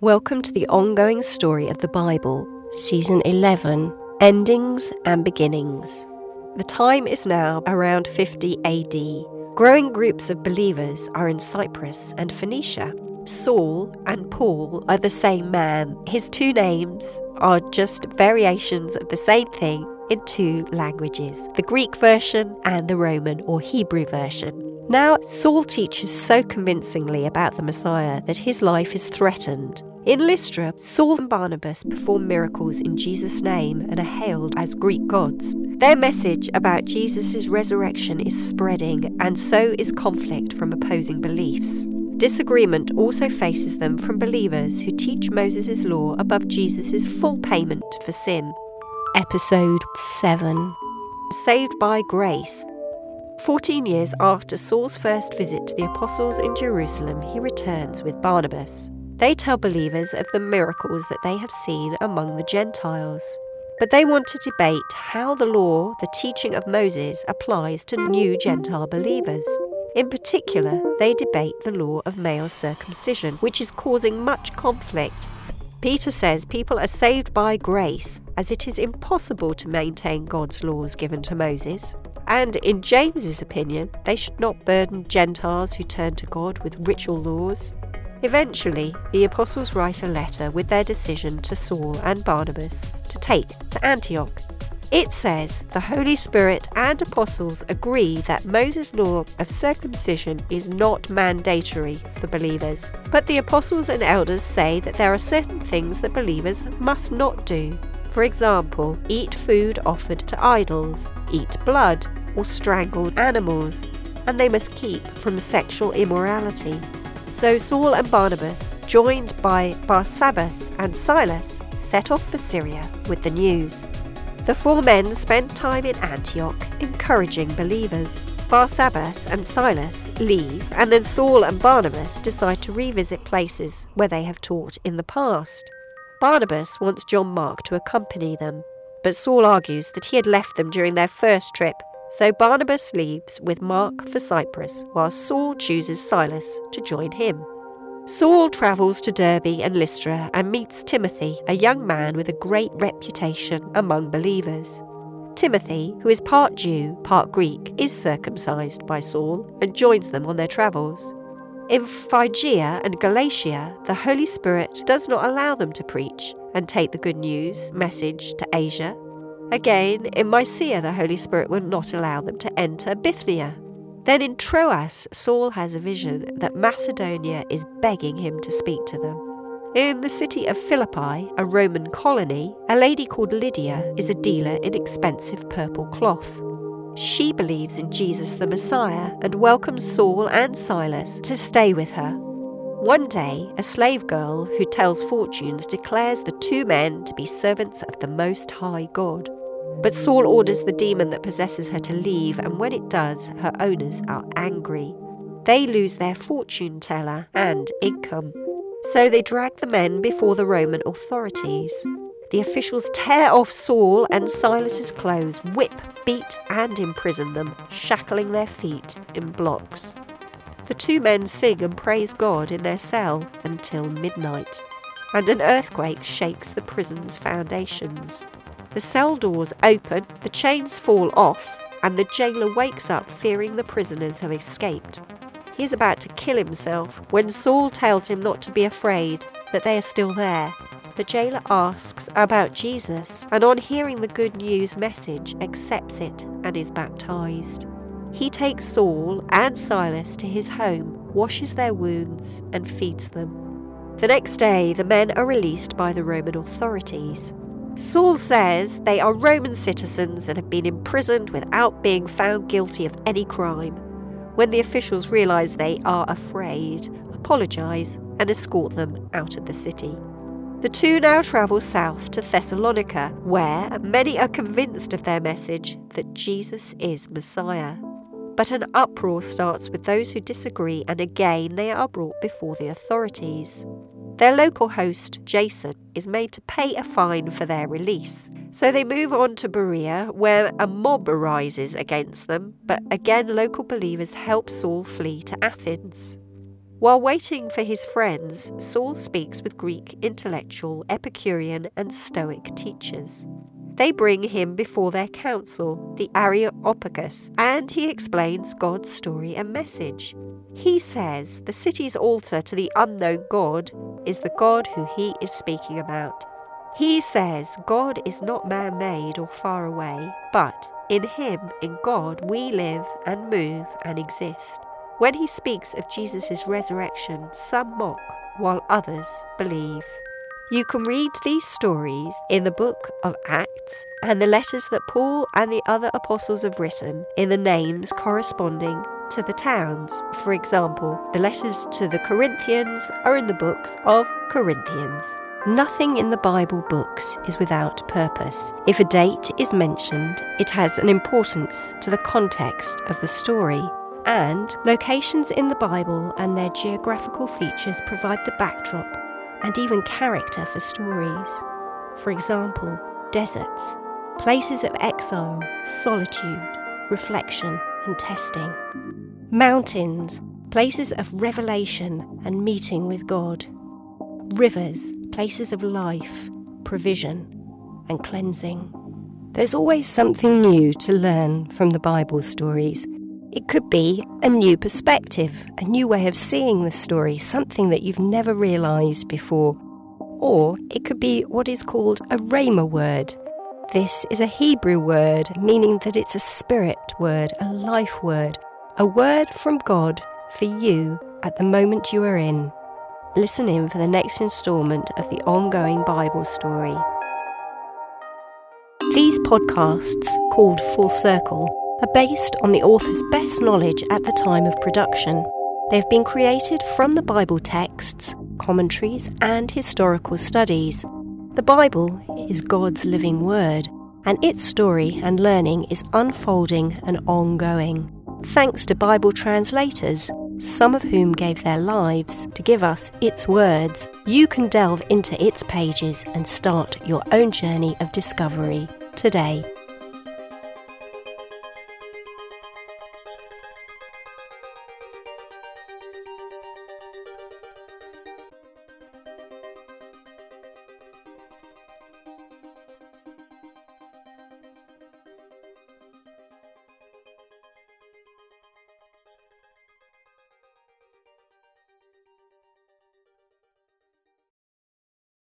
Welcome to the ongoing story of the Bible, Season 11 Endings and Beginnings. The time is now around 50 AD. Growing groups of believers are in Cyprus and Phoenicia. Saul and Paul are the same man. His two names are just variations of the same thing in two languages the Greek version and the Roman or Hebrew version. Now, Saul teaches so convincingly about the Messiah that his life is threatened. In Lystra, Saul and Barnabas perform miracles in Jesus' name and are hailed as Greek gods. Their message about Jesus' resurrection is spreading, and so is conflict from opposing beliefs. Disagreement also faces them from believers who teach Moses' law above Jesus' full payment for sin. Episode 7 Saved by Grace. Fourteen years after Saul's first visit to the apostles in Jerusalem, he returns with Barnabas. They tell believers of the miracles that they have seen among the Gentiles. But they want to debate how the law, the teaching of Moses, applies to new Gentile believers. In particular, they debate the law of male circumcision, which is causing much conflict. Peter says people are saved by grace, as it is impossible to maintain God's laws given to Moses. And in James's opinion, they should not burden Gentiles who turn to God with ritual laws. Eventually, the apostles write a letter with their decision to Saul and Barnabas to take to Antioch. It says the Holy Spirit and apostles agree that Moses' law of circumcision is not mandatory for believers, but the apostles and elders say that there are certain things that believers must not do. For example, eat food offered to idols, eat blood, or strangled animals, and they must keep from sexual immorality. So Saul and Barnabas, joined by Barsabbas and Silas, set off for Syria with the news. The four men spent time in Antioch encouraging believers. Barsabbas and Silas leave, and then Saul and Barnabas decide to revisit places where they have taught in the past. Barnabas wants John Mark to accompany them, but Saul argues that he had left them during their first trip so Barnabas leaves with Mark for Cyprus, while Saul chooses Silas to join him. Saul travels to Derbe and Lystra and meets Timothy, a young man with a great reputation among believers. Timothy, who is part Jew, part Greek, is circumcised by Saul and joins them on their travels. In Phrygia and Galatia, the Holy Spirit does not allow them to preach and take the good news message to Asia Again, in Mysia, the Holy Spirit will not allow them to enter Bithynia. Then in Troas, Saul has a vision that Macedonia is begging him to speak to them. In the city of Philippi, a Roman colony, a lady called Lydia is a dealer in expensive purple cloth. She believes in Jesus the Messiah and welcomes Saul and Silas to stay with her. One day, a slave girl who tells fortunes declares the two men to be servants of the Most High God. But Saul orders the demon that possesses her to leave, and when it does, her owners are angry. They lose their fortune teller and income. So they drag the men before the Roman authorities. The officials tear off Saul and Silas's clothes, whip, beat, and imprison them, shackling their feet in blocks. The two men sing and praise God in their cell until midnight, and an earthquake shakes the prison's foundations. The cell doors open, the chains fall off, and the jailer wakes up fearing the prisoners have escaped. He is about to kill himself when Saul tells him not to be afraid, that they are still there. The jailer asks about Jesus, and on hearing the good news message, accepts it and is baptized. He takes Saul and Silas to his home, washes their wounds, and feeds them. The next day, the men are released by the Roman authorities. Saul says they are Roman citizens and have been imprisoned without being found guilty of any crime. When the officials realise they are afraid, apologise and escort them out of the city. The two now travel south to Thessalonica, where many are convinced of their message that Jesus is Messiah. But an uproar starts with those who disagree, and again they are brought before the authorities. Their local host, Jason, is made to pay a fine for their release. So they move on to Berea, where a mob arises against them, but again local believers help Saul flee to Athens. While waiting for his friends, Saul speaks with Greek intellectual, Epicurean, and Stoic teachers. They bring him before their council, the Areopagus, and he explains God's story and message. He says the city's altar to the unknown God is the God who he is speaking about. He says God is not man made or far away, but in him, in God, we live and move and exist. When he speaks of Jesus' resurrection, some mock, while others believe. You can read these stories in the book of Acts and the letters that Paul and the other apostles have written in the names corresponding to the towns. For example, the letters to the Corinthians are in the books of Corinthians. Nothing in the Bible books is without purpose. If a date is mentioned, it has an importance to the context of the story and locations in the Bible and their geographical features provide the backdrop and even character for stories. For example, deserts, places of exile, solitude, reflection, and testing. Mountains, places of revelation and meeting with God. Rivers, places of life, provision, and cleansing. There's always something new to learn from the Bible stories it could be a new perspective, a new way of seeing the story, something that you've never realised before. Or it could be what is called a Rhema word. This is a Hebrew word meaning that it's a spirit word, a life word, a word from God for you at the moment you are in. Listen in for the next instalment of the ongoing Bible story. These podcasts, called Full Circle, are based on the author's best knowledge at the time of production. They've been created from the Bible texts, commentaries, and historical studies. The Bible is God's living word, and its story and learning is unfolding and ongoing. Thanks to Bible translators, some of whom gave their lives to give us its words, you can delve into its pages and start your own journey of discovery today.